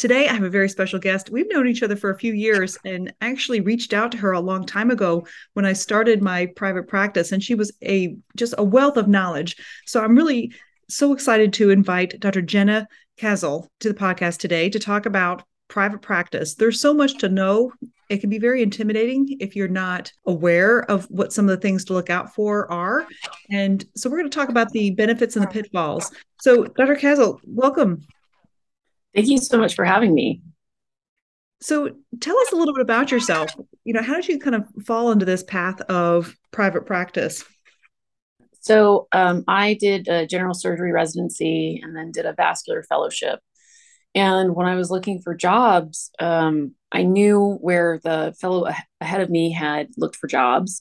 Today, I have a very special guest. We've known each other for a few years and actually reached out to her a long time ago when I started my private practice, and she was a just a wealth of knowledge. So I'm really so excited to invite Dr. Jenna Kazil to the podcast today to talk about private practice. There's so much to know. It can be very intimidating if you're not aware of what some of the things to look out for are. And so we're going to talk about the benefits and the pitfalls. So, Dr. Kazil, welcome. Thank you so much for having me. So, tell us a little bit about yourself. You know, how did you kind of fall into this path of private practice? So, um, I did a general surgery residency and then did a vascular fellowship and when I was looking for jobs, um, I knew where the fellow ahead of me had looked for jobs,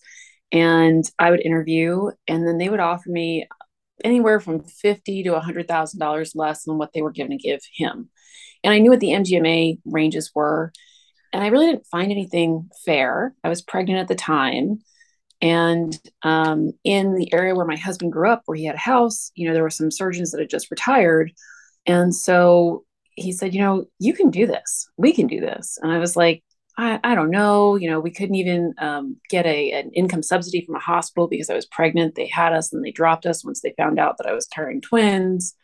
and I would interview, and then they would offer me anywhere from fifty to a hundred thousand dollars less than what they were going to give him. And I knew what the MGMA ranges were, and I really didn't find anything fair. I was pregnant at the time, and um, in the area where my husband grew up, where he had a house, you know, there were some surgeons that had just retired, and so he said, you know, you can do this. We can do this. And I was like, I, I don't know. You know, we couldn't even um, get a an income subsidy from a hospital because I was pregnant. They had us and they dropped us once they found out that I was carrying twins.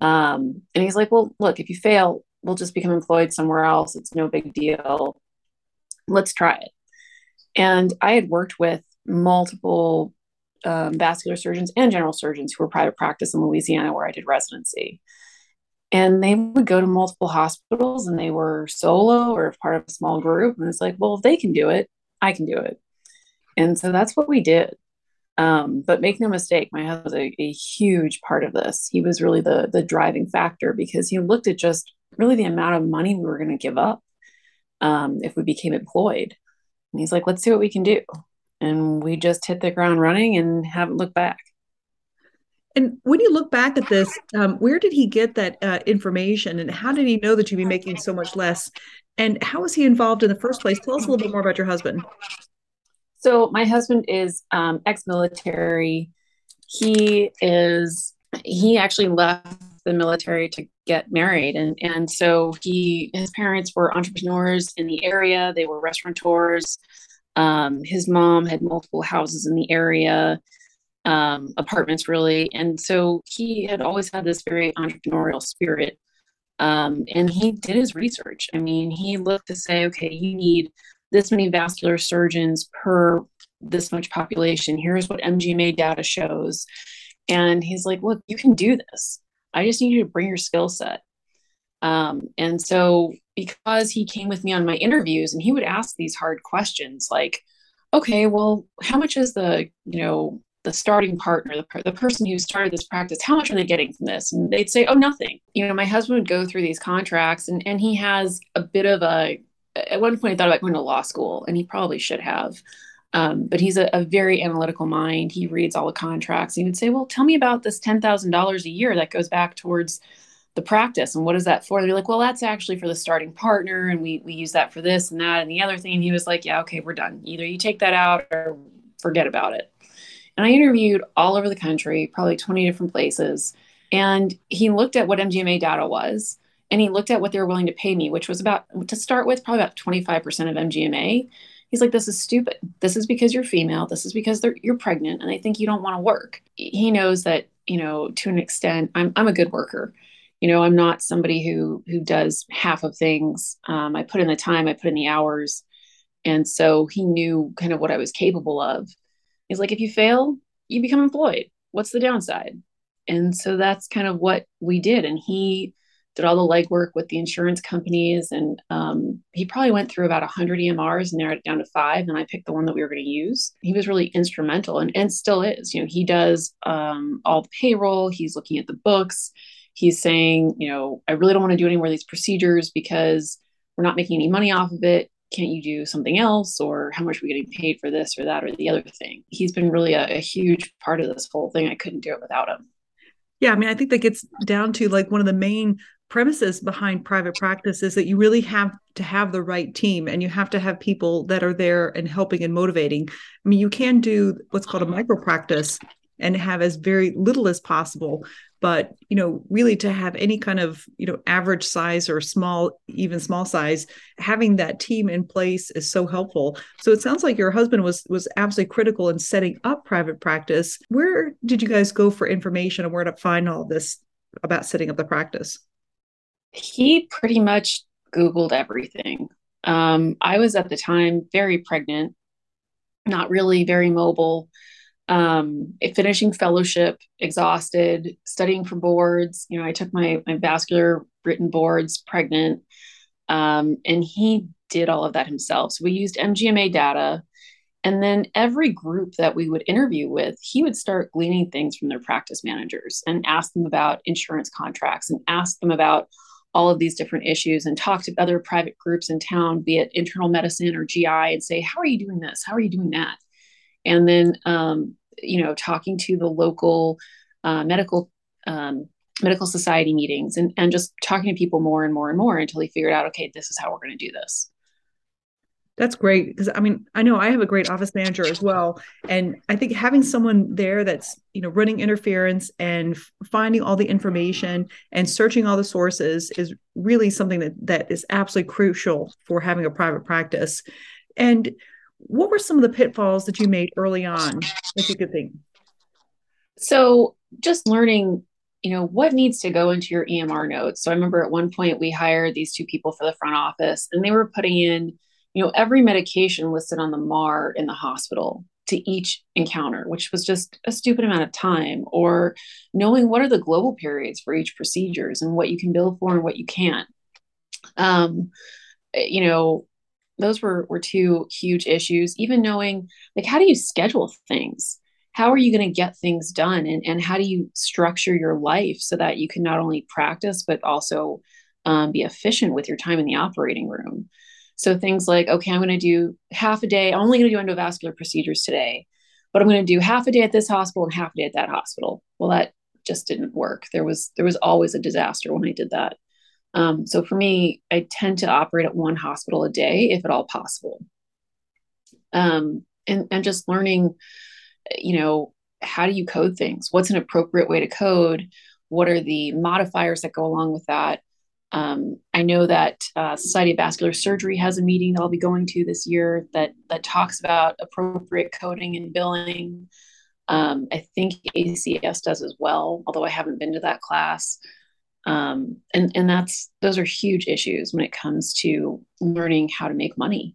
Um, and he's like, well, look, if you fail, we'll just become employed somewhere else. It's no big deal. Let's try it. And I had worked with multiple um, vascular surgeons and general surgeons who were private practice in Louisiana where I did residency and they would go to multiple hospitals and they were solo or part of a small group and it's like well if they can do it i can do it and so that's what we did um, but make no mistake my husband was a, a, huge part of this he was really the the driving factor because he looked at just really the amount of money we were going to give up um, if we became employed and he's like let's see what we can do and we just hit the ground running and haven't looked back and when you look back at this, um, where did he get that uh, information, and how did he know that you'd be making so much less? And how was he involved in the first place? Tell us a little bit more about your husband. So my husband is um, ex-military. He is he actually left the military to get married, and and so he his parents were entrepreneurs in the area. They were restaurateurs. Um, his mom had multiple houses in the area um, apartments really. And so he had always had this very entrepreneurial spirit. Um, and he did his research. I mean, he looked to say, okay, you need this many vascular surgeons per this much population. Here's what MGMA data shows. And he's like, look, you can do this. I just need you to bring your skill set. Um, and so, because he came with me on my interviews and he would ask these hard questions like, okay, well, how much is the, you know, the starting partner, the, the person who started this practice, how much are they getting from this? And they'd say, oh, nothing. You know, my husband would go through these contracts and, and he has a bit of a, at one point, he thought about going to law school and he probably should have. Um, but he's a, a, very analytical mind. He reads all the contracts. He would say, well, tell me about this $10,000 a year that goes back towards the practice. And what is that for? They'd be like, well, that's actually for the starting partner. And we, we use that for this and that and the other thing. And he was like, yeah, okay, we're done. Either you take that out or forget about it. And I interviewed all over the country, probably 20 different places. And he looked at what MGMA data was and he looked at what they were willing to pay me, which was about, to start with, probably about 25% of MGMA. He's like, this is stupid. This is because you're female. This is because you're pregnant and they think you don't want to work. He knows that, you know, to an extent, I'm, I'm a good worker. You know, I'm not somebody who who does half of things. Um, I put in the time, I put in the hours. And so he knew kind of what I was capable of. He's like, if you fail, you become employed. What's the downside? And so that's kind of what we did. And he did all the legwork with the insurance companies. And um, he probably went through about 100 EMRs and narrowed it down to five. And I picked the one that we were going to use. He was really instrumental and, and still is. You know, he does um, all the payroll, he's looking at the books. He's saying, you know, I really don't want to do any more of these procedures because we're not making any money off of it. can't you do something else or how much are we getting paid for this or that or the other thing he's been really a, a huge part of this whole thing i couldn't do it without him yeah i mean i think that gets down to like one of the main premises behind private practice is that you really have to have the right team and you have to have people that are there and helping and motivating. I mean you can do what's called a micro practice and have as very little as possible but you know really to have any kind of you know average size or small even small size having that team in place is so helpful. So it sounds like your husband was was absolutely critical in setting up private practice. Where did you guys go for information and where to find all this about setting up the practice he pretty much googled everything um, i was at the time very pregnant not really very mobile um, finishing fellowship, exhausted, studying for boards. You know, I took my my vascular written boards, pregnant, um, and he did all of that himself. So we used MGMA data, and then every group that we would interview with, he would start gleaning things from their practice managers and ask them about insurance contracts and ask them about all of these different issues and talk to other private groups in town, be it internal medicine or GI, and say, How are you doing this? How are you doing that? and then um, you know talking to the local uh, medical um, medical society meetings and, and just talking to people more and more and more until he figured out okay this is how we're going to do this that's great because i mean i know i have a great office manager as well and i think having someone there that's you know running interference and finding all the information and searching all the sources is really something that that is absolutely crucial for having a private practice and what were some of the pitfalls that you made early on that you could think? So just learning, you know, what needs to go into your EMR notes. So I remember at one point we hired these two people for the front office and they were putting in, you know, every medication listed on the MAR in the hospital to each encounter, which was just a stupid amount of time, or knowing what are the global periods for each procedures and what you can bill for and what you can't. Um, you know, those were were two huge issues. Even knowing like how do you schedule things? How are you going to get things done? And, and how do you structure your life so that you can not only practice but also um, be efficient with your time in the operating room so things like okay i'm going to do half a day i'm only going to do endovascular procedures today but i'm going to do half a day at this hospital and half a day at that hospital well that just didn't work there was there was always a disaster when i did that um, so for me, I tend to operate at one hospital a day, if at all possible. Um, and, and just learning, you know, how do you code things? What's an appropriate way to code? What are the modifiers that go along with that? Um, I know that uh, Society of Vascular Surgery has a meeting that I'll be going to this year that that talks about appropriate coding and billing. Um, I think ACS does as well, although I haven't been to that class um, and and that's those are huge issues when it comes to learning how to make money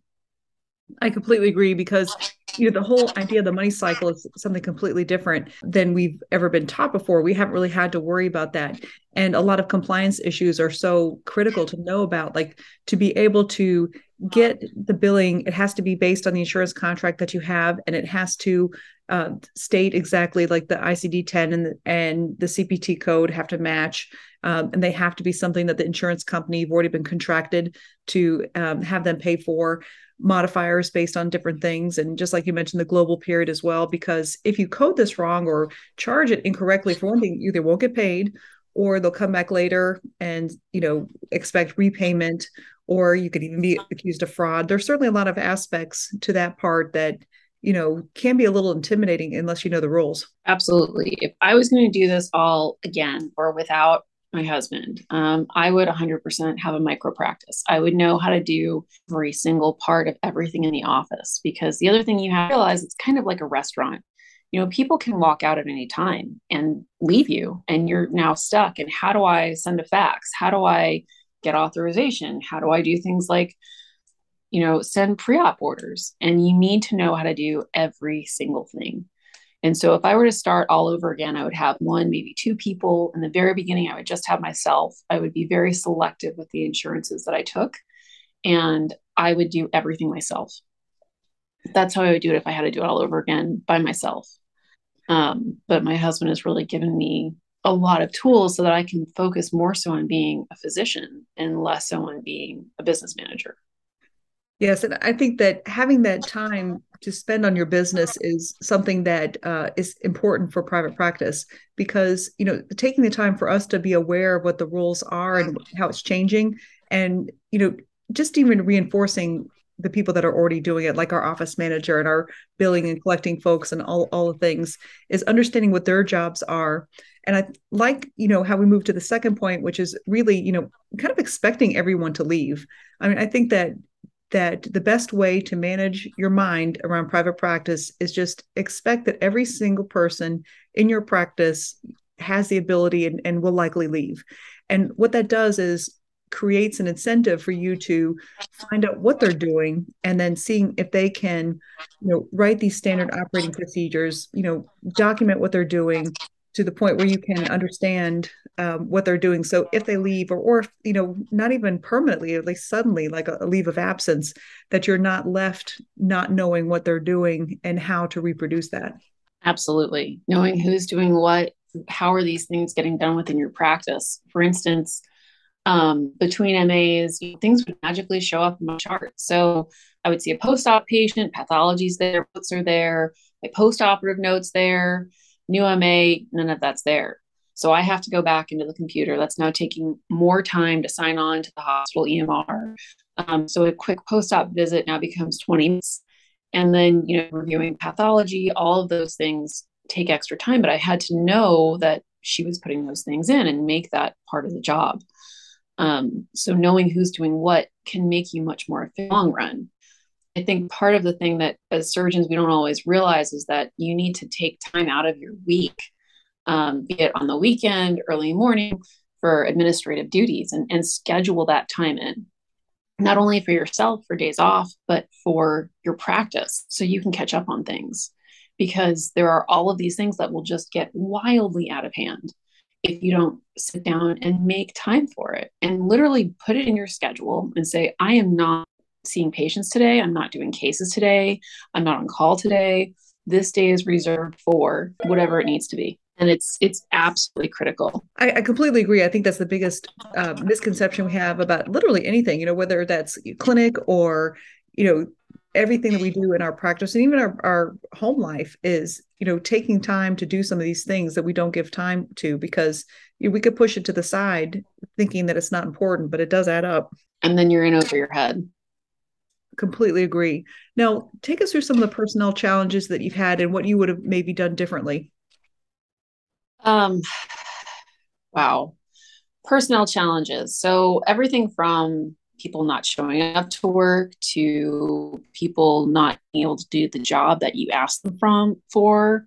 i completely agree because you know the whole idea of the money cycle is something completely different than we've ever been taught before. We haven't really had to worry about that. And a lot of compliance issues are so critical to know about like to be able to get the billing it has to be based on the insurance contract that you have and it has to uh, state exactly like the icd-10 and the, and the cpt code have to match um, and they have to be something that the insurance company you've already been contracted to um, have them pay for modifiers based on different things. And just like you mentioned the global period as well because if you code this wrong or charge it incorrectly for one thing you either won't get paid or they'll come back later and you know expect repayment or you could even be accused of fraud. There's certainly a lot of aspects to that part that you know can be a little intimidating unless you know the rules. Absolutely. If i was going to do this all again or without my husband, um, I would 100% have a micro practice. I would know how to do every single part of everything in the office because the other thing you have to realize it's kind of like a restaurant. You know, people can walk out at any time and leave you, and you're now stuck. And how do I send a fax? How do I get authorization? How do I do things like, you know, send pre op orders? And you need to know how to do every single thing. And so if I were to start all over again, I would have one, maybe two people. In the very beginning, I would just have myself. I would be very selective with the insurances that I took, and I would do everything myself. That's how I would do it if I had to do it all over again by myself. Um, but my husband has really given me a lot of tools so that I can focus more so on being a physician and less so on being a business manager. Yes, and I think that having that time to spend on your business is something that uh, is important for private practice because you know taking the time for us to be aware of what the rules are and how it's changing, and you know just even reinforcing the people that are already doing it, like our office manager and our billing and collecting folks and all all the things, is understanding what their jobs are. And I like, you know, how we move to the second point, which is really, you know, kind of expecting everyone to leave. I mean, I think that that the best way to manage your mind around private practice is just expect that every single person in your practice has the ability and, and will likely leave. And what that does is creates an incentive for you to find out what they're doing and then seeing if they can you know write these standard operating procedures you know document what they're doing to the point where you can understand um, what they're doing. So if they leave, or or you know, not even permanently, at least suddenly, like a, a, leave of absence, that you're not left not knowing what they're doing and how to reproduce that. Absolutely, knowing who's doing what, how are these things getting done within your practice. For instance, um, between MAs, things would magically show up in my chart. So I would see a post-op patient, pathologies there, notes are there, my post-operative notes there new MA, none of that's there. So I have to go back into the computer. That's now taking more time to sign on to the hospital EMR. Um, so a quick post-op visit now becomes 20 minutes. And then, you know, reviewing pathology, all of those things take extra time. But I had to know that she was putting those things in and make that part of the job. Um, so knowing who's doing what can make you much more efficient long run. I think part of the thing that as surgeons we don't always realize is that you need to take time out of your week, um, be it on the weekend, early morning, for administrative duties and, and schedule that time in, not only for yourself for days off, but for your practice so you can catch up on things. Because there are all of these things that will just get wildly out of hand if you don't sit down and make time for it and literally put it in your schedule and say, I am not seeing patients today. I'm not doing cases today. I'm not on call today. This day is reserved for whatever it needs to be. And it's it's absolutely critical. I, I completely agree. I think that's the biggest uh, misconception we have about literally anything. You know, whether that's clinic or you know everything that we do in our practice and even our, our home life is you know taking time to do some of these things that we don't give time to because you know, we could push it to the side thinking that it's not important but it does add up and then you're in over your head completely agree. Now, take us through some of the personnel challenges that you've had and what you would have maybe done differently. Um, wow, personnel challenges. So everything from people not showing up to work to people not being able to do the job that you asked them from for.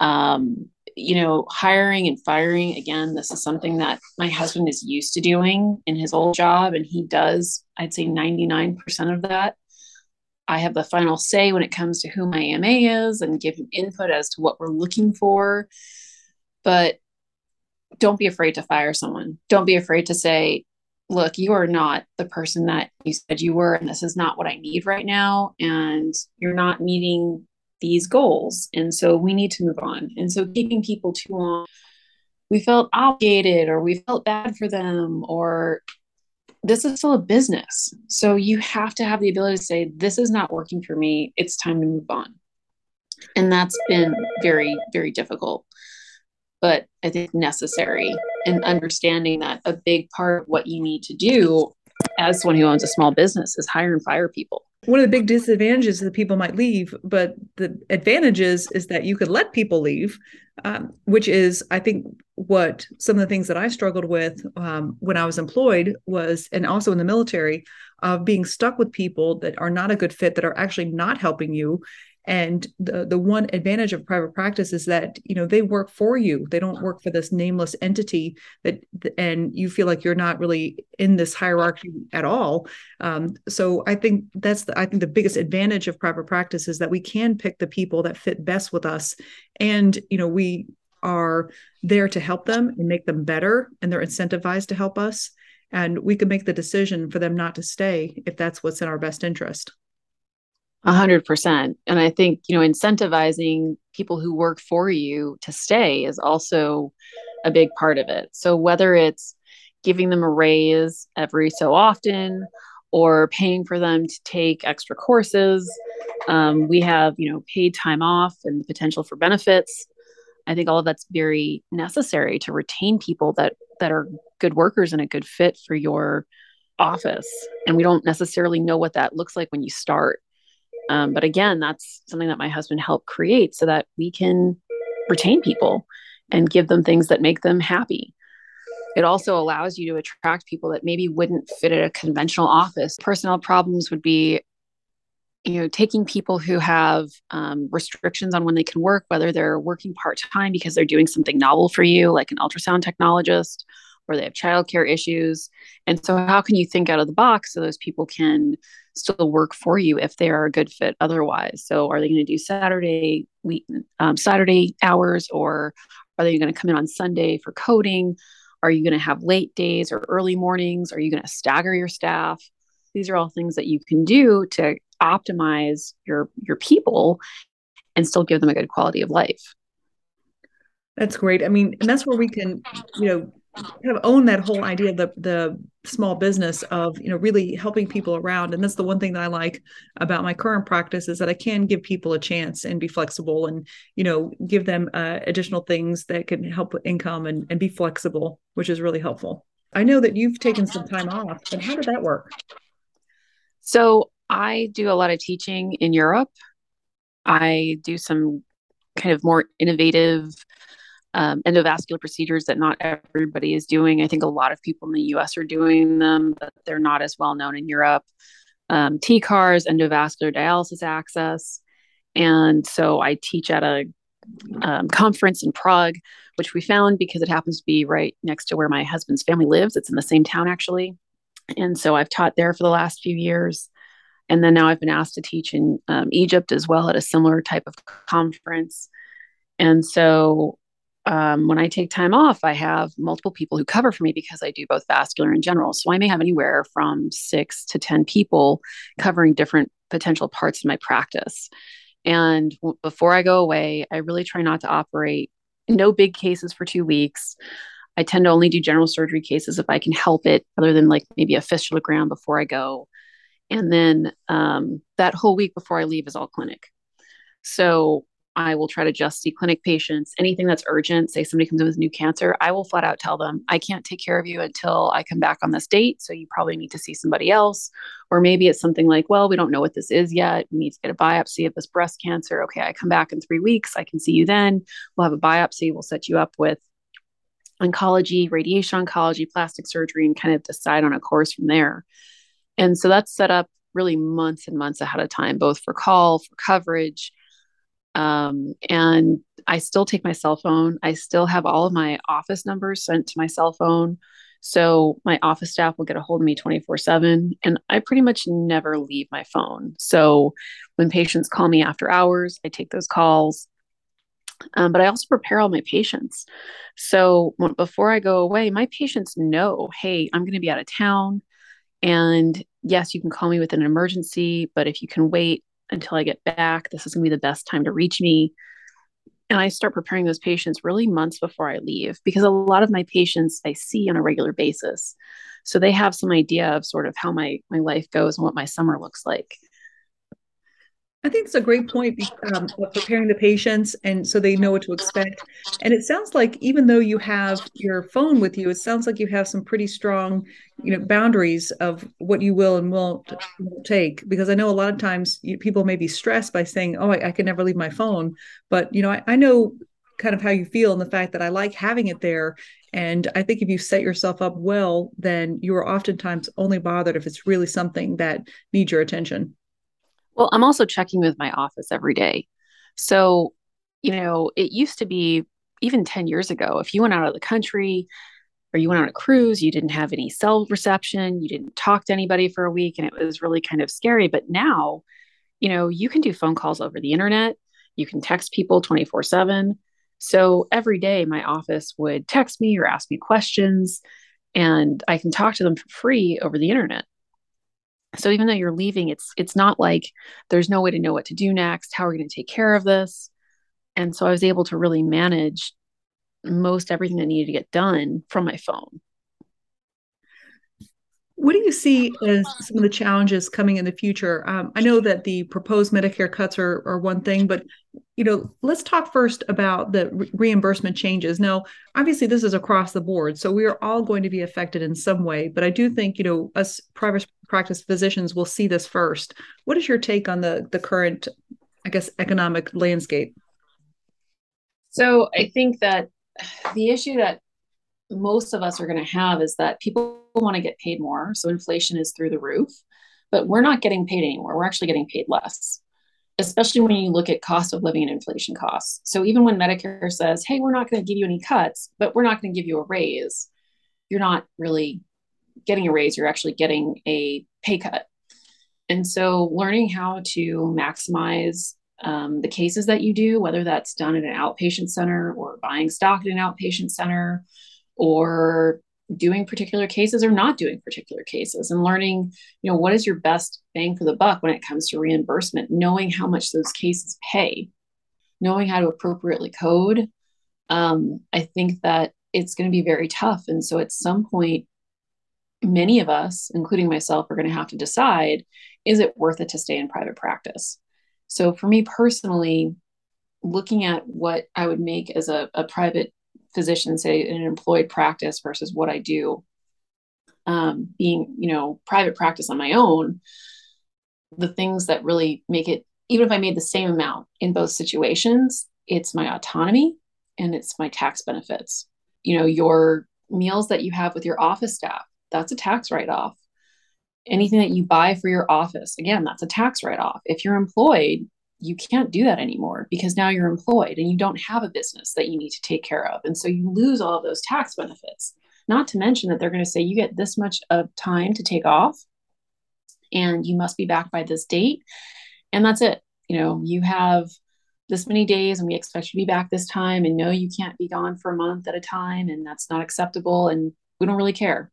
Um, you know, hiring and firing again, this is something that my husband is used to doing in his old job, and he does, I'd say 99% of that. I have the final say when it comes to who my AMA is and give input as to what we're looking for. But don't be afraid to fire someone. Don't be afraid to say, look, you are not the person that you said you were, and this is not what I need right now. And you're not meeting these goals. And so we need to move on. And so keeping people too long, we felt obligated or we felt bad for them or this is still a business. So you have to have the ability to say, this is not working for me. It's time to move on. And that's been very, very difficult, but I think necessary. And understanding that a big part of what you need to do as someone who owns a small business is hire and fire people one of the big disadvantages is that people might leave but the advantages is that you could let people leave um, which is i think what some of the things that i struggled with um, when i was employed was and also in the military of being stuck with people that are not a good fit that are actually not helping you. And the the one advantage of private practice is that you know they work for you. They don't work for this nameless entity that and you feel like you're not really in this hierarchy at all. Um, so i think that's the i think the biggest advantage of private practice is that we can pick the people that fit best with us. And you know we are there to help them and make them better and they're incentivized to help us and we can make the decision for them not to stay if that's what's in our best interest a hundred percent. And I think, you know, incentivizing people who work for you to stay is also a big part of it. So whether it's giving them a raise every so often or paying for them to take extra courses. Um, we have, you know, paid time off and the potential for benefits. I think all of that's very necessary to retain people that that are good workers and a good fit for your office. And we don't necessarily know what that looks like when you start. Um, but again, that's something that my husband helped create so that we can retain people and give them things that make them happy. It also allows you to attract people that maybe wouldn't fit at a conventional office. Personnel problems would be you know taking people who have um, restrictions on when they can work whether they're working part-time because they're doing something novel for you like an ultrasound technologist or they have childcare issues and so how can you think out of the box so those people can still work for you if they are a good fit otherwise so are they going to do saturday week um, saturday hours or are they going to come in on sunday for coding are you going to have late days or early mornings? Are you going to stagger your staff? These are all things that you can do to optimize your your people and still give them a good quality of life. That's great. I mean, and that's where we can, you know, kind of own that whole idea of the the small business of you know really helping people around and that's the one thing that i like about my current practice is that i can give people a chance and be flexible and you know give them uh, additional things that can help with income and, and be flexible which is really helpful i know that you've taken some time off and how did that work so i do a lot of teaching in europe i do some kind of more innovative um, endovascular procedures that not everybody is doing. I think a lot of people in the US are doing them, but they're not as well known in Europe. Um, TCARS, endovascular dialysis access. And so I teach at a um, conference in Prague, which we found because it happens to be right next to where my husband's family lives. It's in the same town, actually. And so I've taught there for the last few years. And then now I've been asked to teach in um, Egypt as well at a similar type of conference. And so um, when I take time off, I have multiple people who cover for me because I do both vascular and general. So I may have anywhere from six to 10 people covering different potential parts of my practice. And w- before I go away, I really try not to operate no big cases for two weeks. I tend to only do general surgery cases if I can help it, other than like maybe a fistulogram before I go. And then um, that whole week before I leave is all clinic. So I will try to just see clinic patients. Anything that's urgent, say somebody comes in with new cancer, I will flat out tell them, I can't take care of you until I come back on this date. So you probably need to see somebody else. Or maybe it's something like, well, we don't know what this is yet. We need to get a biopsy of this breast cancer. Okay, I come back in three weeks. I can see you then. We'll have a biopsy. We'll set you up with oncology, radiation oncology, plastic surgery, and kind of decide on a course from there. And so that's set up really months and months ahead of time, both for call, for coverage um, and I still take my cell phone. I still have all of my office numbers sent to my cell phone. So my office staff will get a hold of me 24 7. And I pretty much never leave my phone. So when patients call me after hours, I take those calls. Um, but I also prepare all my patients. So when, before I go away, my patients know, hey, I'm going to be out of town. And yes, you can call me with an emergency, but if you can wait, until I get back. This is going to be the best time to reach me. And I start preparing those patients really months before I leave because a lot of my patients I see on a regular basis. So they have some idea of sort of how my my life goes and what my summer looks like. I think it's a great point um, preparing the patients and so they know what to expect. And it sounds like even though you have your phone with you, it sounds like you have some pretty strong, you know, boundaries of what you will and won't, won't take. Because I know a lot of times you, people may be stressed by saying, "Oh, I, I, can never leave my phone," but you know, I, I know kind of how you feel and the fact that I like having it there. And I think if you set yourself up well, then you are oftentimes only bothered if it's really something that needs your attention. Well, I'm also checking with my office every day. So, you know, it used to be even 10 years ago, if you went out of the country or you went on a cruise, you didn't have any cell reception, you didn't talk to anybody for a week, and it was really kind of scary. But now, you know, you can do phone calls over the internet, you can text people 24 7. So every day, my office would text me or ask me questions, and I can talk to them for free over the internet so even though you're leaving it's it's not like there's no way to know what to do next. How are we going to take care of this? And so i was able to really manage most everything that needed to get done from my phone What do you see as some of the challenges coming in the future? Um, I know that the proposed Medicare cuts are, are one thing, but you know, let's talk first about the re- reimbursement changes. Now, obviously, this is across the board, so we are all going to be affected in some way. But I do think you know us private practice physicians will see this first. What is your take on the the current, I guess, economic landscape? So I think that the issue that most of us are going to have is that people want to get paid more. So inflation is through the roof, but we're not getting paid anymore. We're actually getting paid less, especially when you look at cost of living and inflation costs. So even when Medicare says, hey, we're not going to give you any cuts, but we're not going to give you a raise, you're not really getting a raise. You're actually getting a pay cut. And so learning how to maximize um, the cases that you do, whether that's done at an outpatient center or buying stock at an outpatient center or doing particular cases or not doing particular cases and learning you know what is your best bang for the buck when it comes to reimbursement knowing how much those cases pay knowing how to appropriately code. Um, i think that it's going to be very tough. And so at some point many of us including myself are going to have to decide is it worth it to stay in private practice? So for me personally looking at what i would make as a, a private physician, say in an employed practice versus what I do um, being, you know, private practice on my own, the things that really make it, even if I made the same amount in both situations, it's my autonomy and it's my tax benefits. You know, your meals that you have with your office staff, that's a tax write off. Anything that you buy for your office, again, that's a tax write off. If you're employed, you can't do that anymore because now you're employed and you don't have a business that you need to take care of. And so you lose all of those tax benefits. Not to mention that they're going to say you get this much of time to take off and you must be back by this date. And that's it. You know, you have this many days and we expect you to be back this time. And no, you can't be gone for a month at a time. And that's not acceptable. And we don't really care.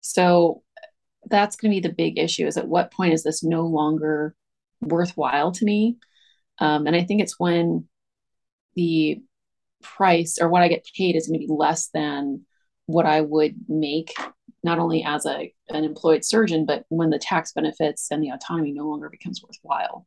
So that's going to be the big issue is at what point is this no longer worthwhile to me. Um, and I think it's when the price or what I get paid is going to be less than what I would make not only as a an employed surgeon, but when the tax benefits and the autonomy no longer becomes worthwhile.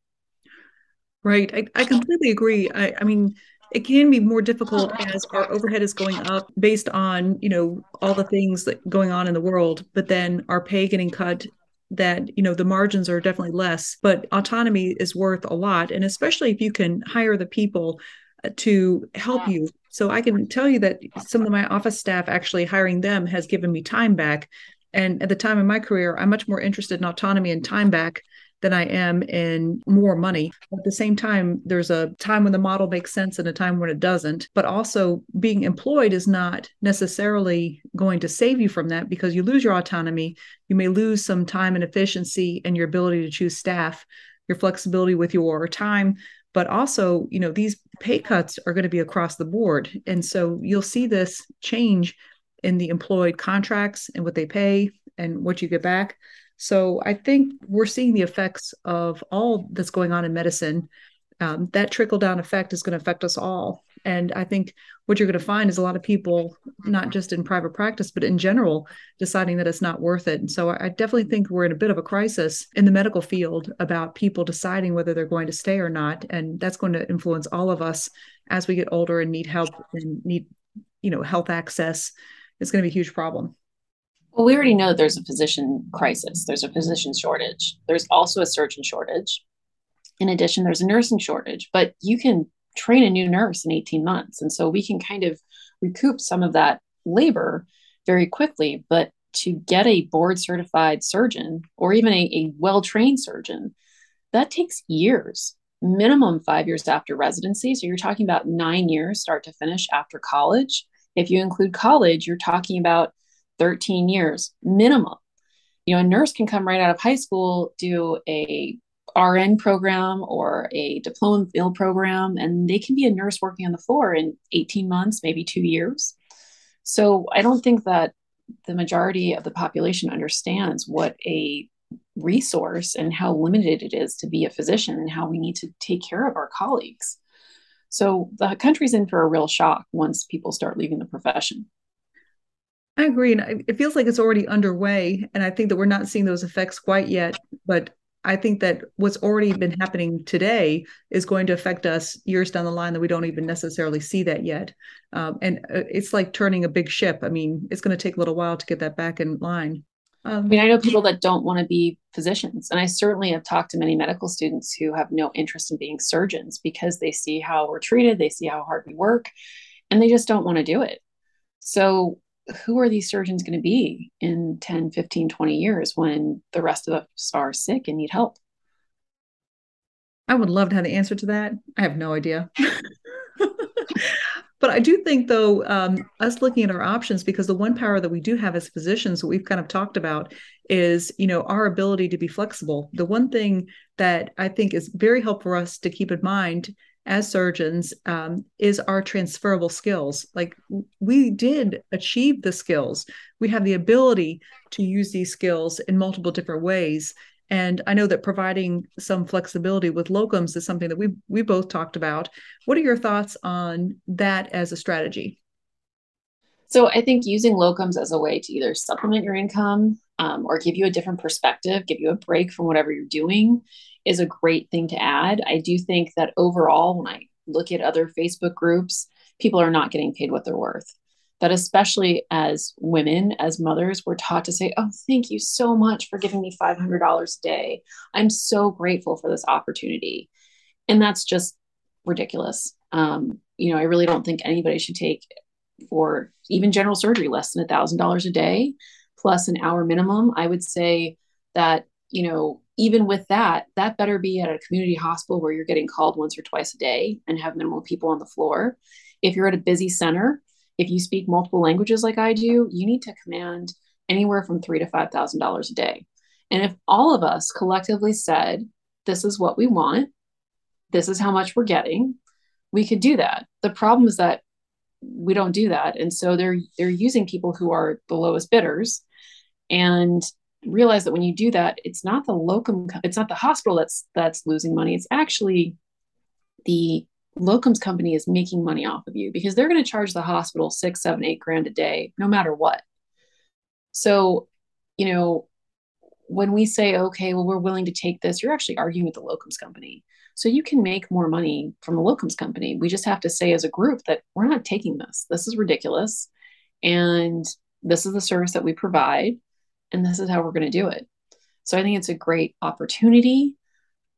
Right. I, I completely agree. I, I mean, it can be more difficult as our overhead is going up based on you know all the things that going on in the world but then our pay getting cut that you know the margins are definitely less but autonomy is worth a lot. And especially if you can hire the people uh, to help you. So i can tell you that some of my office staff actually hiring them has given me time back. And at the time of my career i'm much more interested in autonomy and time back than I am in more money. At the same time, there's a time when the model makes sense and a time when it doesn't. But also, being employed is not necessarily going to save you from that because you lose your autonomy. You may lose some time and efficiency and your ability to choose staff, your flexibility with your time. But also, you know, these pay cuts are going to be across the board. And so you'll see this change in the employed contracts and what they pay and what you get back. So I think we're seeing the effects of all that's going on in medicine. Um, that trickle down effect is going to affect us all. And I think what you're going to find is a lot of people, not just in private practice, but in general, deciding that it's not worth it. And so I definitely think we're in a bit of a crisis in the medical field about people deciding whether they're going to stay or not. And that's going to influence all of us as we get older and need help and need, you know, health access. It's going to be a huge problem. Well, we already know there's a physician crisis, there's a physician shortage, there's also a surgeon shortage. In addition, there's a nursing shortage, but you can train a new nurse in 18 months. And so we can kind of recoup some of that labor very quickly. But to get a board certified surgeon or even a, a well trained surgeon, that takes years, minimum five years after residency. So you're talking about nine years, start to finish after college. If you include college, you're talking about 13 years minimum. You know, a nurse can come right out of high school, do a RN program or a diploma field program, and they can be a nurse working on the floor in 18 months, maybe two years. So I don't think that the majority of the population understands what a resource and how limited it is to be a physician and how we need to take care of our colleagues. So the country's in for a real shock once people start leaving the profession. I agree. And it feels like it's already underway. And I think that we're not seeing those effects quite yet. But I think that what's already been happening today is going to affect us years down the line that we don't even necessarily see that yet. Um, and uh, it's like turning a big ship. I mean, it's going to take a little while to get that back in line. Um, I mean, I know people that don't want to be physicians, and I certainly have talked to many medical students who have no interest in being surgeons because they see how we're treated, they see how hard we work, and they just don't want to do it. So who are these surgeons going to be in 10, 15, 20 years when the rest of us are sick and need help? I would love to have the answer to that. I have no idea. but I do think, though, um, us looking at our options, because the one power that we do have as physicians, what we've kind of talked about, is you know our ability to be flexible. The one thing that I think is very helpful for us to keep in mind as surgeons um, is our transferable skills. Like we did achieve the skills, we have the ability to use these skills in multiple different ways. And I know that providing some flexibility with locums is something that we we both talked about. What are your thoughts on that as a strategy? So I think using locums as a way to either supplement your income um, or give you a different perspective, give you a break from whatever you're doing, is a great thing to add. I do think that overall, when I look at other Facebook groups, people are not getting paid what they're worth. That especially as women, as mothers, we're taught to say, Oh, thank you so much for giving me $500 a day. I'm so grateful for this opportunity. And that's just ridiculous. Um, you know, I really don't think anybody should take for even general surgery less than a $1,000 a day plus an hour minimum. I would say that, you know, even with that, that better be at a community hospital where you're getting called once or twice a day and have minimal people on the floor. If you're at a busy center, if you speak multiple languages like I do, you need to command anywhere from three to five thousand dollars a day. And if all of us collectively said, "This is what we want, this is how much we're getting," we could do that. The problem is that we don't do that, and so they're they're using people who are the lowest bidders, and realize that when you do that, it's not the locum, it's not the hospital that's that's losing money. It's actually the locums company is making money off of you because they're going to charge the hospital six, seven, eight grand a day, no matter what. So, you know, when we say, okay, well, we're willing to take this, you're actually arguing with the locums company. So you can make more money from the locums company. We just have to say as a group that we're not taking this. This is ridiculous. And this is the service that we provide and this is how we're going to do it. So I think it's a great opportunity.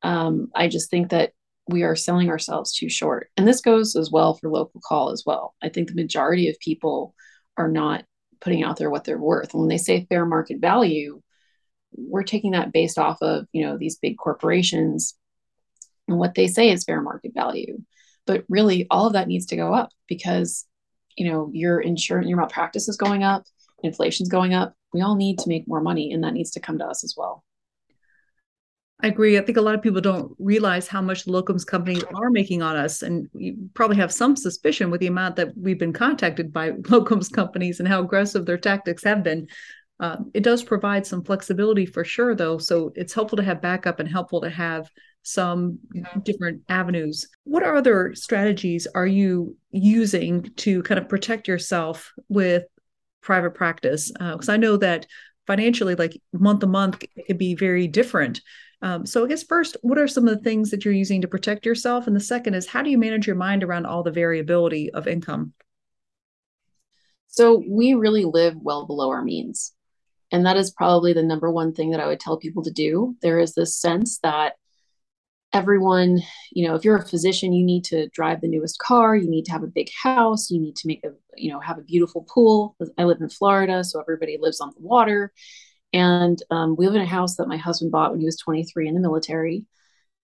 Um, I just think that we are selling ourselves too short. And this goes as well for local call as well. I think the majority of people are not putting out there what they're worth. When they say fair market value, we're taking that based off of, you know, these big corporations and what they say is fair market value. But really all of that needs to go up because, you know, your insurance, your malpractice is going up, inflation's going up we all need to make more money and that needs to come to us as well. I agree. I think a lot of people don't realize how much locums companies are making on us. And you probably have some suspicion with the amount that we've been contacted by locums companies and how aggressive their tactics have been. Uh, it does provide some flexibility for sure, though. So it's helpful to have backup and helpful to have some different avenues. What other strategies are you using to kind of protect yourself with private practice because uh, I know that financially, like month to month, it could be very different. Um, so I guess first, what are some of the things that you're using to protect yourself? And the second is how do you manage your mind around all the variability of income? So we really live well below our means. And that is probably the number one thing that I would tell people to do. There is this sense that everyone you know if you're a physician you need to drive the newest car you need to have a big house you need to make a you know have a beautiful pool. I live in florida so everybody lives on the water. And um, we live in a house that my husband bought when he was 23 in the military.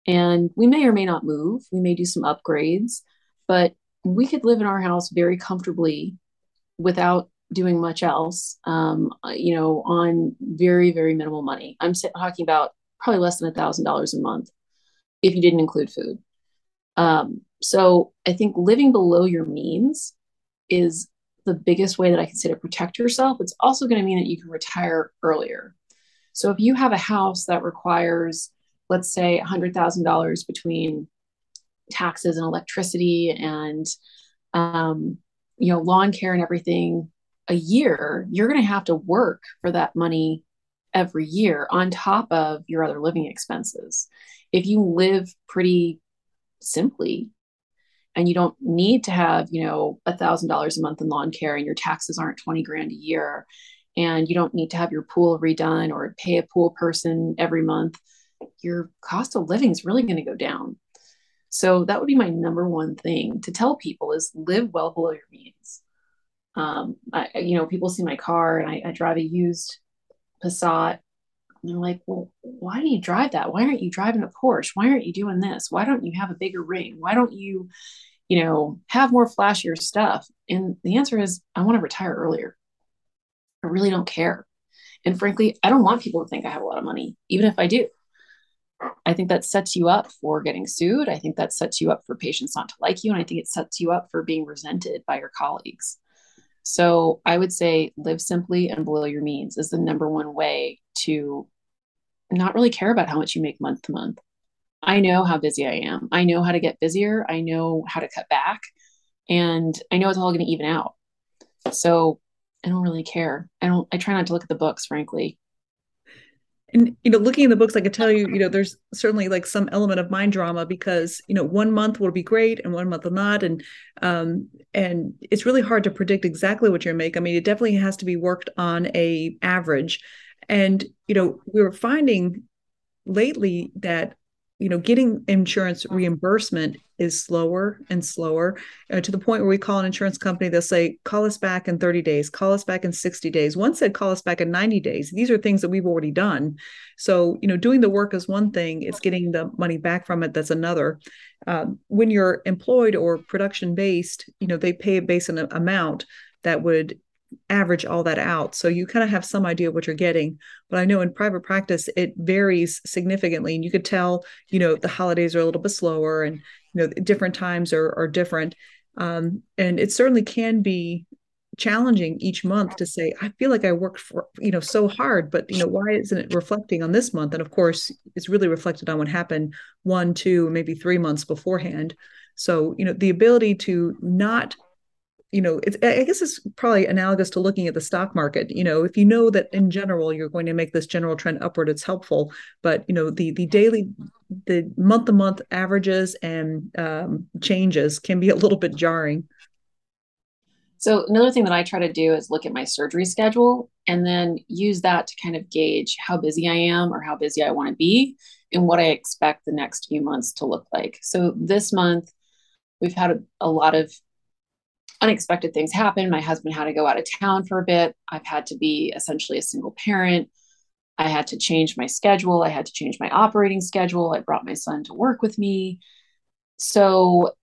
And we may or may not move. We may do some upgrades but we could live in our house very comfortably without doing much else um, you know on very very minimal money. I'm talking about probably less than a thousand dollars a month if you didn't include food. Um, so I think living below your means is the biggest way that I can say to protect yourself. It's also going to mean that you can retire earlier. So if you have a house that requires, let's say, $100,000 between taxes and electricity and um, you know lawn care and everything a year, you're going to have to work for that money every year on top of your other living expenses. If you live pretty simply and you don't need to have, you know, a thousand dollars a month in lawn care and your taxes aren't 20 grand a year and you don't need to have your pool redone or pay a pool person every month, your cost of living is really going to go down. So that would be my number one thing to tell people is live well below your means. Um, I, you know, people see my car and I, I drive a used Passat. And they're like, well, why do you drive that? Why aren't you driving a Porsche? Why aren't you doing this? Why don't you have a bigger ring? Why don't you, you know, have more flashier stuff? And the answer is, I want to retire earlier. I really don't care. And frankly, I don't want people to think I have a lot of money, even if I do. I think that sets you up for getting sued. I think that sets you up for patients not to like you. And I think it sets you up for being resented by your colleagues. So I would say live simply and below your means is the number one way to not really care about how much you make month to month. I know how busy I am. I know how to get busier. I know how to cut back. And I know it's all going to even out. So I don't really care. I don't, I try not to look at the books, frankly and you know looking in the books i could tell you you know there's certainly like some element of mind drama because you know one month will be great and one month will not and um and it's really hard to predict exactly what you're make i mean it definitely has to be worked on a average and you know we were finding lately that you know getting insurance reimbursement is slower and slower uh, to the point where we call an insurance company they'll say call us back in 30 days. Call us back in 60 days. One said call us back in 90 days. These are things that we've already done. So you know doing the work is one thing it's getting the money back from it that's another. Um, when you're employed or production based you know they pay on an amount that would average all that out. So you kind of have some idea of what you're getting. But I know in private practice, it varies significantly. And you could tell, you know, the holidays are a little bit slower and, you know, different times are, are different. Um, and it certainly can be challenging each month to say, I feel like I worked for, you know, so hard, but, you know, why isn't it reflecting on this month? And of course, it's really reflected on what happened one, two, maybe three months beforehand. So, you know, the ability to not you know it's i guess it's probably analogous to looking at the stock market. You know if you know that in general you're going to make this general trend upward it's helpful. But you know the the daily the month to month averages and um, changes can be a little bit jarring. So another thing that i try to do is look at my surgery schedule and then use that to kind of gauge how busy i am or how busy i want to be and what i expect the next few months to look like. So this month we've had a, a lot of unexpected things happen. My husband had to go out of town for a bit. I've had to be essentially a single parent. I had to change my schedule. I had to change my operating schedule. I brought my son to work with me. So,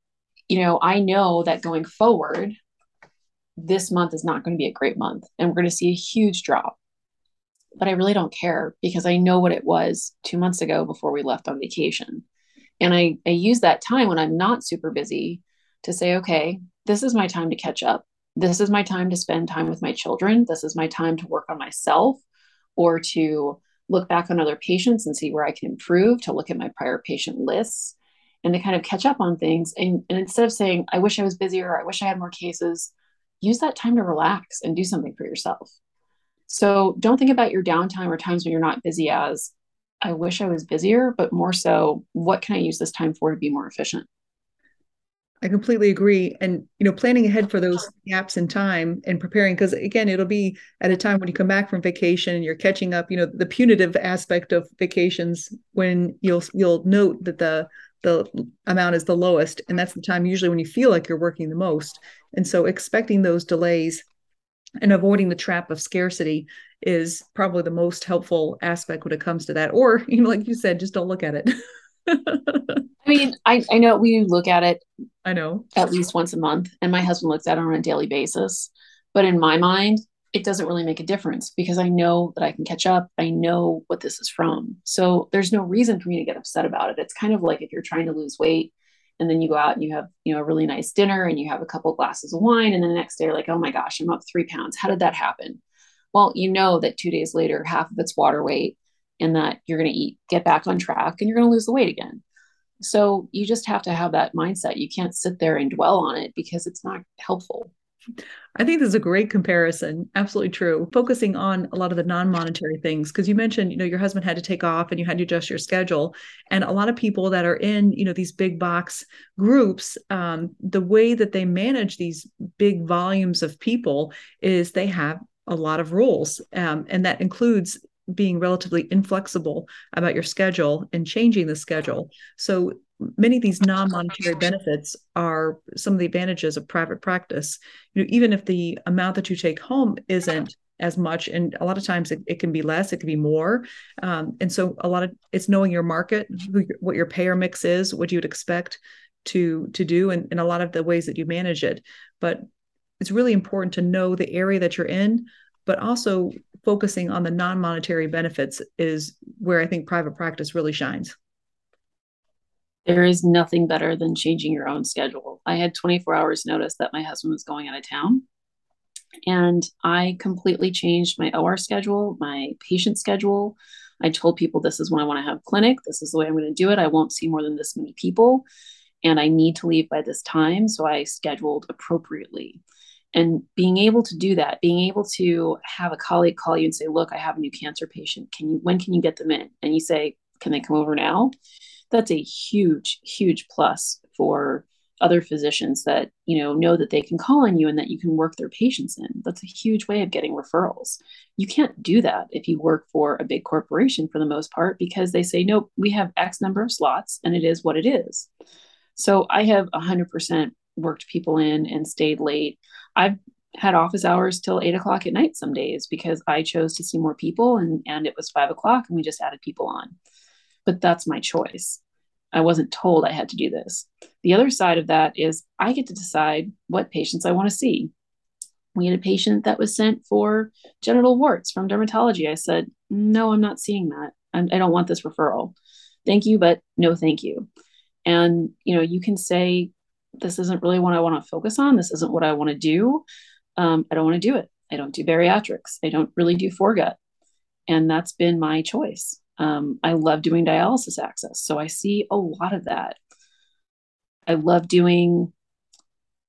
you know, I know that going forward, this month is not going to be a great month and we're going to see a huge drop. But I really don't care because I know what it was two months ago before we left on vacation. And I, I use that time when I'm not super busy to say, okay, this is my time to catch up. This is my time to spend time with my children. This is my time to work on myself or to look back on other patients and see where I can improve, to look at my prior patient lists and to kind of catch up on things. And, and instead of saying, I wish I was busier, or I wish I had more cases, use that time to relax and do something for yourself. So don't think about your downtime or times when you're not busy as, I wish I was busier, but more so, what can I use this time for to be more efficient? I completely agree. And, you know, planning ahead for those gaps in time and preparing, because again, it'll be at a time when you come back from vacation and you're catching up, you know, the punitive aspect of vacations when you'll, you'll note that the, the amount is the lowest. And that's the time usually when you feel like you're working the most. And so expecting those delays and avoiding the trap of scarcity is probably the most helpful aspect when it comes to that. Or, you know, like you said, just don't look at it. I mean, I, I know we look at it. I know at least once a month, and my husband looks at it on a daily basis. But in my mind, it doesn't really make a difference because I know that I can catch up. I know what this is from. So there's no reason for me to get upset about it. It's kind of like if you're trying to lose weight and then you go out and you have, you know, a really nice dinner and you have a couple glasses of wine and then the next day you're like, "Oh my gosh, I'm up 3 pounds. How did that happen?" Well, you know that 2 days later half of it's water weight and that you're going to eat, get back on track, and you're going to lose the weight again. So you just have to have that mindset. You can't sit there and dwell on it because it's not helpful. I think this is a great comparison. Absolutely true. Focusing on a lot of the non-monetary things because you mentioned, you know, your husband had to take off and you had to adjust your schedule. And a lot of people that are in, you know, these big box groups, um, the way that they manage these big volumes of people is they have a lot of rules, um, and that includes being relatively inflexible about your schedule and changing the schedule. So many of these non-monetary benefits are some of the advantages of private practice. You know even if the amount that you take home isn't as much and a lot of times it, it can be less it can be more. Um, and so a lot of it's knowing your market who, what your payer mix is what you would expect to to do and, and a lot of the ways that you manage it. But it's really important to know the area that you're in but also focusing on the non-monetary benefits is where i think private practice really shines there is nothing better than changing your own schedule. I had 24 hours notice that my husband was going out of town. And I completely changed my OR schedule, my patient schedule. I told people this is when I want to have clinic. This is the way I'm going to do it. I won't see more than this many people. And I need to leave by this time. So I scheduled appropriately. And being able to do that, being able to have a colleague call you and say, look, I have a new cancer patient. Can you when can you get them in? And you say, Can they come over now? that's a huge huge plus for other physicians that you know know that they can call on you and that you can work their patients in that's a huge way of getting referrals you can't do that if you work for a big corporation for the most part because they say nope we have x number of slots and it is what it is so i have 100% worked people in and stayed late i've had office hours till eight o'clock at night some days because i chose to see more people and and it was five o'clock and we just added people on but that's my choice. I wasn't told I had to do this. The other side of that is I get to decide what patients I want to see. We had a patient that was sent for genital warts from dermatology. I said, No, I'm not seeing that. I'm, I do not want this referral. Thank you, but no, thank you. And you know, you can say, This isn't really what I want to focus on. This isn't what I want to do. Um, I don't want to do it. I don't do bariatrics. I don't really do foregut. And that's been my choice. Um, I love doing dialysis access. So I see a lot of that. I love doing,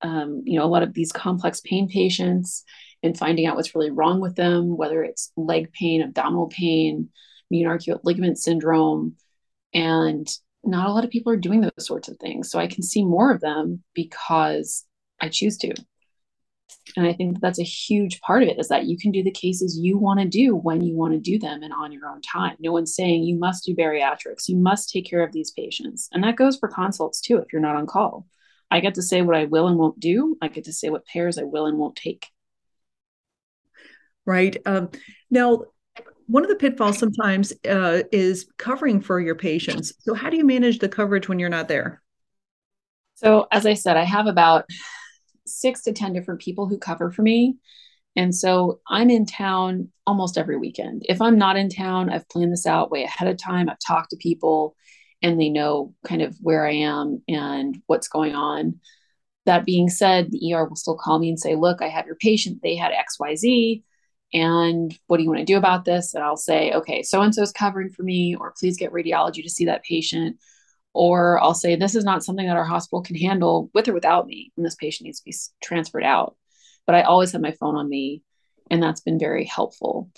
um, you know, a lot of these complex pain patients and finding out what's really wrong with them, whether it's leg pain, abdominal pain, median arcuate ligament syndrome. And not a lot of people are doing those sorts of things. So I can see more of them because I choose to. And i think that's a huge part of it is that you can do the cases you want to do when you want to do them and on your own time. No one's saying you must do bariatrics you must take care of these patients. And that goes for consults too if you're not on call. I get to say what i will and won't do. I get to say what payers i will and won't take. Right. Um, now one of the pitfalls sometimes uh, is covering for your patients so how do you manage the coverage when you're not there so as i said i have about six to 10 different people who cover for me. And so I'm in town almost every weekend. If I'm not in town, I've planned this out way ahead of time. I've talked to people and they know kind of where I am and what's going on. That being said, the ER will still call me and say, Look, I have your patient. They had XYZ. And what do you want to do about this? And I'll say, Okay, so and so is covering for me, or please get radiology to see that patient or I'll say, this is not something that our hospital can handle with or without me, and this patient needs to be transferred out. But I always have my phone on me, and that's been very helpful.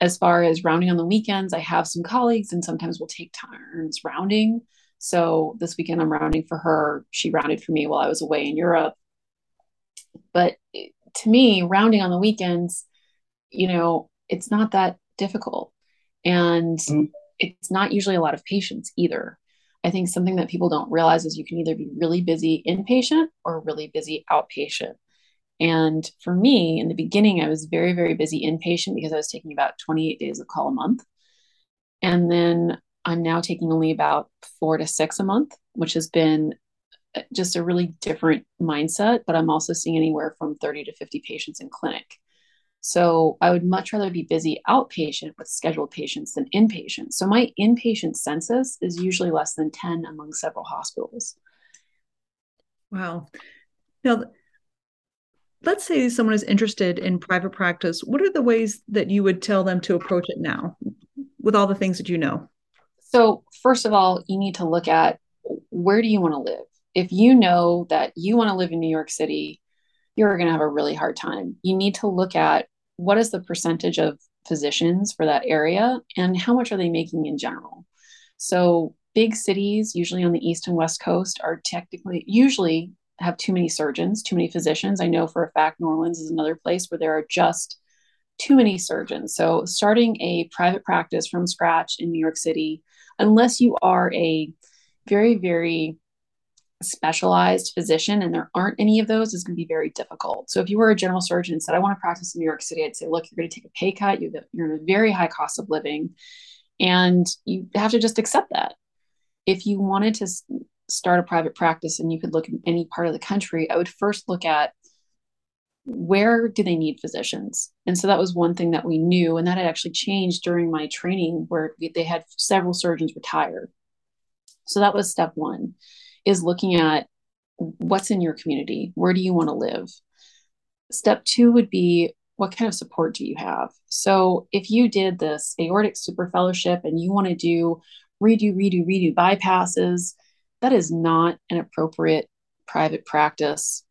As far as rounding on the weekends, I have some colleagues, and sometimes we'll take turns rounding. So this weekend, I'm rounding for her. She rounded for me while I was away in Europe. But eh, to me, rounding on the weekends, you know, it's not that difficult. And mm. it's not usually a lot of patients either. I think something that people don't realize is you can either be really busy inpatient or really busy outpatient. And for me, in the beginning, I was very, very busy inpatient because I was taking about 28 days of call a month. And then I'm now taking only about four to six a month, which has been uh, just a really different mindset. But I'm also seeing anywhere from 30 to 50 patients in clinic. So I would much rather be busy outpatient with scheduled patients than inpatient. So my inpatient census is usually less than 10 among several hospitals. Wow. Now, let's say someone is interested in private practice. What are the ways that you would tell them to approach it now with all the things that you know? So, first of all, you need to look at where do you want to live? If you know that you want to live in New York City, you're going to have a really hard time. You need to look at what is the percentage of physicians for that area and how much are they making in general. So, big cities, usually on the East and West Coast, are technically usually have too many surgeons, too many physicians. I know for a fact New Orleans is another place where there are just too many surgeons. So, starting a private practice from scratch in New York City, unless you are a very, very specialized physician and there aren't any of those is going to be very difficult. So if you were a general surgeon and said, I want to practice in New York City, I'd say, look, you're going to take a pay cut. You're in a very high cost of living and you have to just accept that. If you wanted to start a private practice and you could look in any part of the country, I would first look at where do they need physicians? And so that was one thing that we knew. And that had actually changed during my training where they had several surgeons retire. So that was step one is looking at what's in your community. Where do you want to live? Step two would be what kind of support do you have? So if you did this aortic super fellowship and you want to do redo, redo, redo bypasses, that is not an appropriate private practice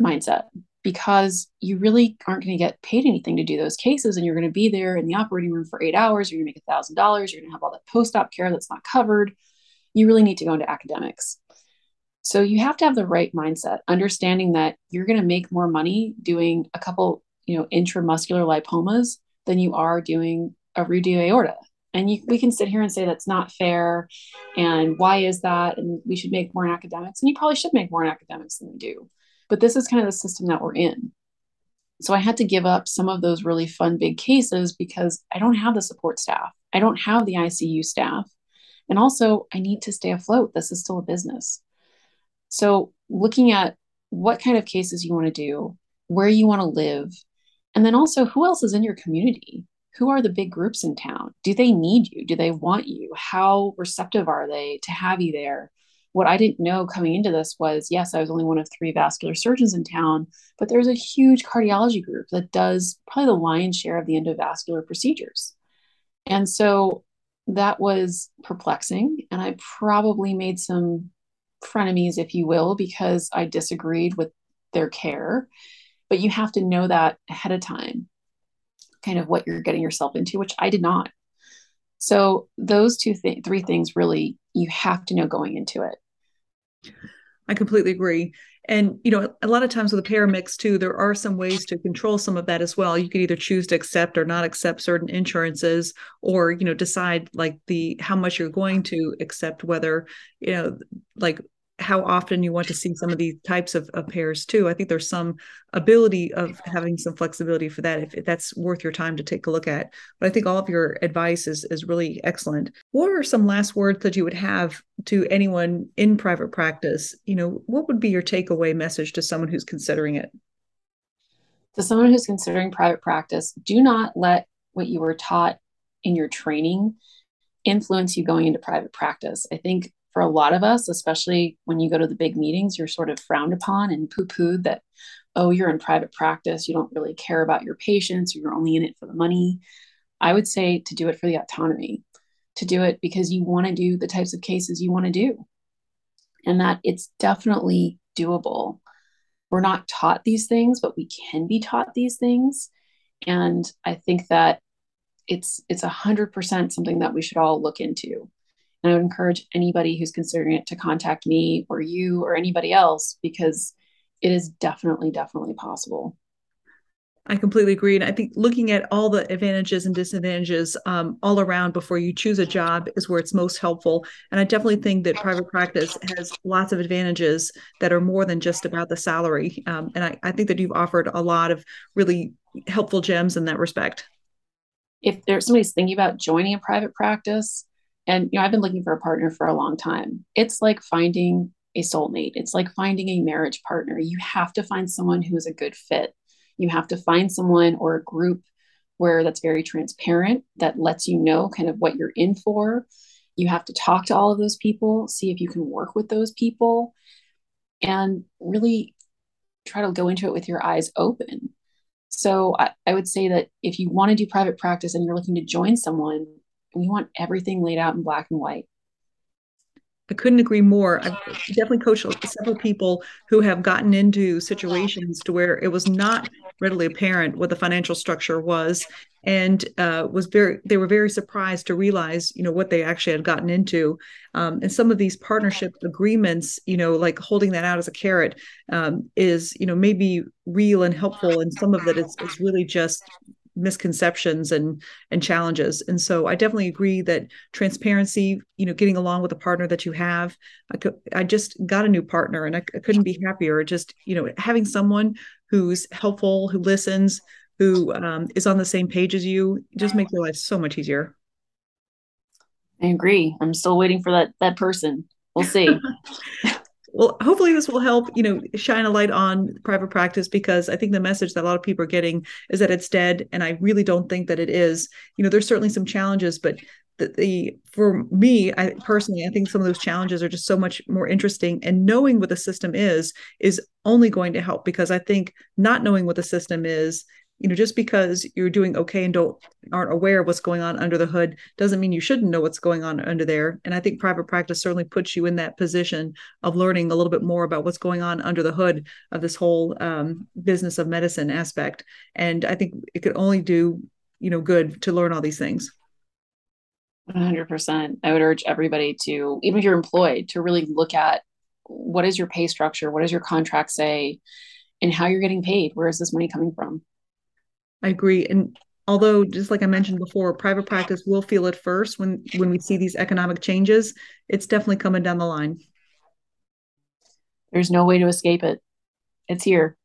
mindset because you really aren't going to get paid anything to do those cases and you're going to be there in the operating room for eight hours you're going to make a thousand dollars you're going to have all that post-op care that's not covered you really need to go into academics. So you have to have the right mindset, understanding that you're going to make more money doing a couple, you know, intramuscular lipomas than you are doing a redo aorta. And you, we can sit here and say that's not fair, and why is that? And we should make more in academics, and you probably should make more in academics than we do. But this is kind of the system that we're in. So I had to give up some of those really fun big cases because I don't have the support staff. I don't have the ICU staff. And also, I need to stay afloat. This is still a business. So, looking at what kind of cases you want to do, where you want to live, and then also who else is in your community? Who are the big groups in town? Do they need you? Do they want you? How receptive are they to have you there? What I didn't know coming into this was yes, I was only one of three vascular surgeons in town, but there's a huge cardiology group that does probably the lion's share of the endovascular procedures. And so that was perplexing. And I probably made some frenemies, if you will, because I disagreed with their care. But you have to know that ahead of time, kind of what you're getting yourself into, which I did not. So those two th- three things really you have to know going into it. I completely agree. And you know, a lot of times with a payer mix too, there are some ways to control some of that as well. You could either choose to accept or not accept certain insurances, or you know, decide like the how much you're going to accept, whether you know, like how often you want to see some of these types of, of payers too. I think there's some ability of having some flexibility for that if, if, that's worth your time to take a look at. But I think all of your advice is is really excellent. What are some last words that you would have to anyone in private practice? You know, what would be your takeaway message to someone who's considering it? To someone who's considering private practice, do not let what you were taught in your training influence you going into private practice. I think for a lot of us, especially when you go to the big meetings, you're sort of frowned upon and poo pooed that, oh, you're in private practice, you don't really care about your patients, or you're only in it for the money. I would say to do it for the autonomy, to do it because you want to do the types of cases you want to do, and that it's definitely doable. We're not taught these things, but we can be taught these things. And I think that it's it's a hundred percent something that we should all look into and I would encourage anybody who's considering it to contact me or you or anybody else because it is definitely, definitely possible. I completely agree. And I think looking at all the advantages and disadvantages um, all around before you choose a job is where it's most helpful. And I definitely think that private practice has lots of advantages that are more than just about the salary. Um, and I, I think that you've offered a lot of really helpful gems in that respect. If there's somebody's thinking about joining a private practice, and you know, I've been looking for a partner for a long time. It's like finding a soulmate. It's like finding a marriage partner. You have to find someone who is a good fit. You have to find someone or a group where that's very transparent, that lets you know kind of what you're in for. You have to talk to all of those people, see if you can work with those people, and really try to go into it with your eyes open. So I, I would say that if you want to do private practice and you're looking to join someone, we want everything laid out in black and white. I couldn't agree more. I've definitely coached several people who have gotten into situations to where it was not readily apparent what the financial structure was, and uh, was very they were very surprised to realize you know what they actually had gotten into. Um, and some of these partnership agreements, you know, like holding that out as a carrot, um, is you know maybe real and helpful, and some of it is, is really just misconceptions and and challenges. And so i definitely agree that transparency you know getting along with a partner that you have i could i just got a new partner and I, I couldn't be happier. Just you know having someone who's helpful who listens who um, is on the same page as you just makes your life so much easier. I agree. I'm still waiting for that that person. We'll see well hopefully this will help you know shine a light on private practice because i think the message that a lot of people are getting is that it's dead and i really don't think that it is. You know there's certainly some challenges but the, the for me i personally i think some of those challenges are just so much more interesting and knowing what the system is is only going to help because i think not knowing what the system is you know just because you're doing okay and don't aren't aware of what's going on under the hood doesn't mean you shouldn't know what's going on under there. And i think private practice certainly puts you in that position of learning a little bit more about what's going on under the hood of this whole um, business of medicine aspect. And i think it could only do you know good to learn all these things. 100% i would urge everybody to even if you're employed to really look at what is your pay structure? What does your contract say? And how you're getting paid? Where is this money coming from I agree. And although just like I mentioned before, private practice will feel it first when when we see these economic changes, it's definitely coming down the line. There's no way to escape it. It's here.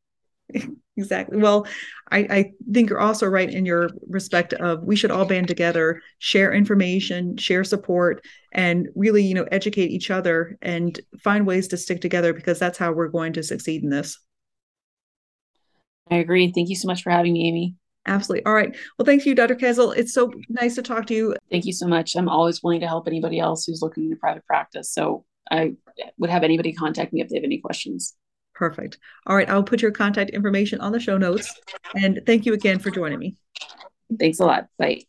exactly. Well, I, I think you're also right in your respect of we should all band together, share information, share support, and really, you know, educate each other and find ways to stick together because that's how we're going to succeed in this. I agree. Thank you so much for having me, Amy. Absolutely. All right. Well, thank you, Dr. Kazil. It's so nice to talk to you. Thank you so much. I'm always willing to help anybody else who's looking into private practice. So I would have anybody contact me if they have any questions. Perfect. All right. I'll put your contact information on the show notes. And thank you again for joining me. Thanks a lot. Bye.